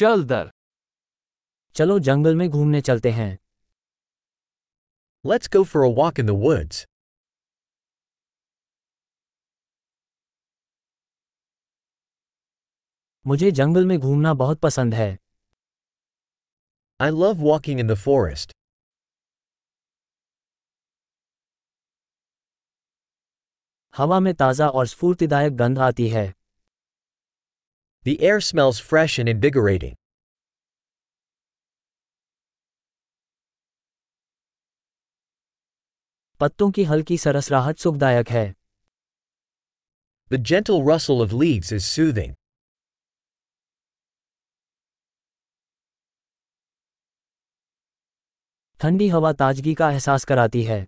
चल दर चलो जंगल में घूमने चलते हैं Let's go for a walk in the woods. मुझे जंगल में घूमना बहुत पसंद है I love walking in the forest. हवा में ताज़ा और स्फूर्तिदायक गंध आती है The air smells fresh and invigorating. पत्तों की हल्की सरसराहट सुखदायक है The gentle rustle of leaves is soothing. ठंडी हवा ताजगी का एहसास कराती है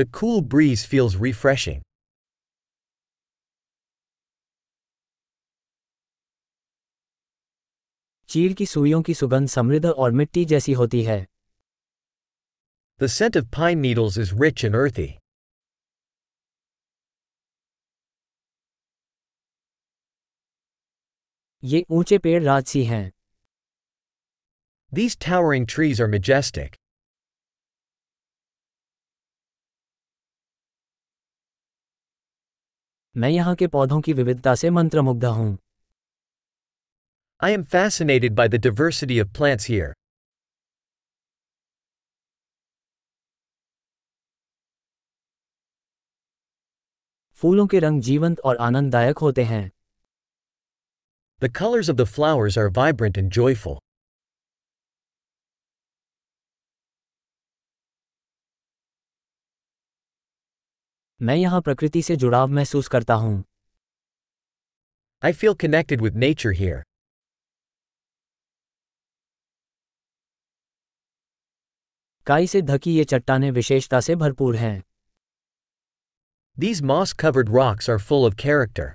The cool breeze feels refreshing. चीड़ की सुइयों की सुगंध समृद्ध और मिट्टी जैसी होती है The scent of pine needles is rich and earthy. ये ऊँचे पेड़ राजसी हैं These towering trees are majestic. मैं यहाँ के पौधों की विविधता से मंत्रमुग्ध हूँ I am fascinated by the diversity of plants here. फूलों के रंग जीवंत और आनंददायक होते हैं The colors of the flowers are vibrant and joyful. मैं यहाँ प्रकृति से जुड़ाव महसूस करता हूँ I feel connected with nature here. काई से ढकी ये चट्टानें विशेषता से भरपूर हैं These moss covered rocks are full of character.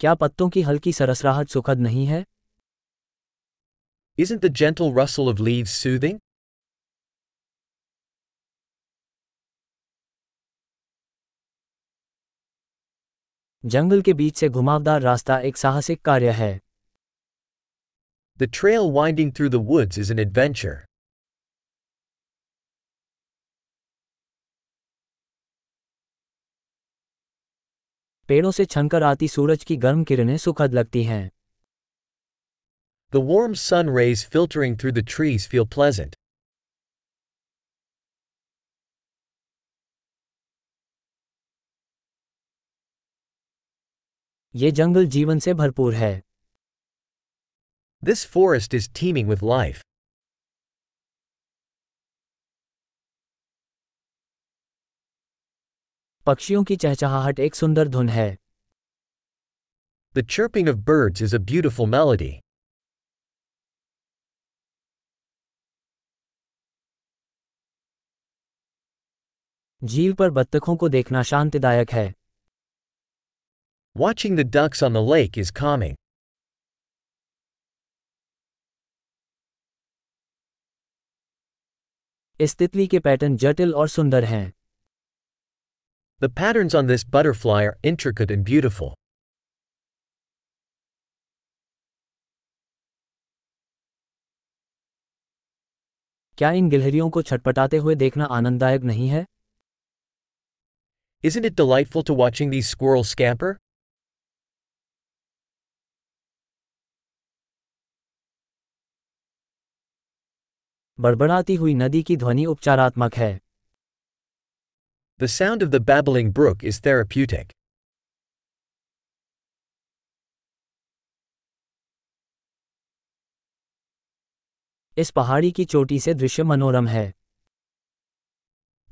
क्या पत्तों की हल्की सरसराहट सुखद नहीं है Isn't the gentle rustle of leaves soothing? जंगल के बीच से घुमावदार रास्ता एक साहसिक कार्य है The trail winding through the woods is an adventure. पेड़ों से छनकर आती सूरज की गर्म किरणें सुखद लगती हैं The warm sun rays filtering through the trees feel pleasant. ये जंगल जीवन से भरपूर है। This forest is teeming with life पक्षियों की चहचहाहट एक सुंदर धुन है। The chirping of birds is a beautiful melody झील पर बत्तखों को देखना शांतिदायक है। Watching the ducks on the lake is calming. इस तितली के पैटर्न जटिल और सुंदर हैं The patterns on this butterfly are intricate and beautiful. क्या इन गिलहरियों को छटपटाते हुए देखना आनंददायक नहीं है Isn't it delightful to watching these squirrels scamper? बड़बड़ाती हुई नदी की ध्वनि उपचारात्मक है The sound of the babbling brook is therapeutic. इस पहाड़ी की चोटी से दृश्य मनोरम है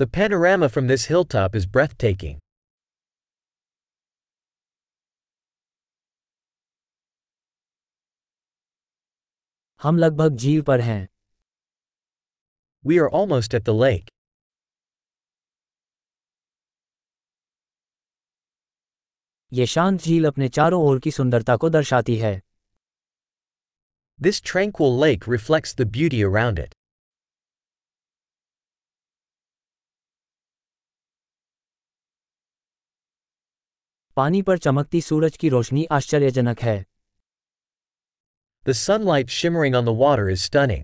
The panorama from this hilltop is breathtaking. हम लगभग झील पर हैं We are almost at the lake. ये शांत झील अपने चारों ओर की सुंदरता को दर्शाती है This tranquil lake reflects the beauty around it. पानी पर चमकती सूरज की रोशनी आश्चर्यजनक है The sunlight shimmering on the water is stunning.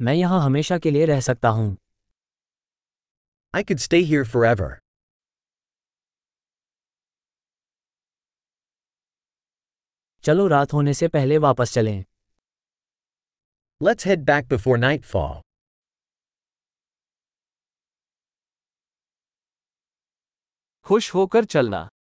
मैं यहाँ हमेशा के लिए रह सकता हूँ। I could stay here forever चलो रात होने से पहले वापस चलें। Let's head back before nightfall खुश होकर चलना।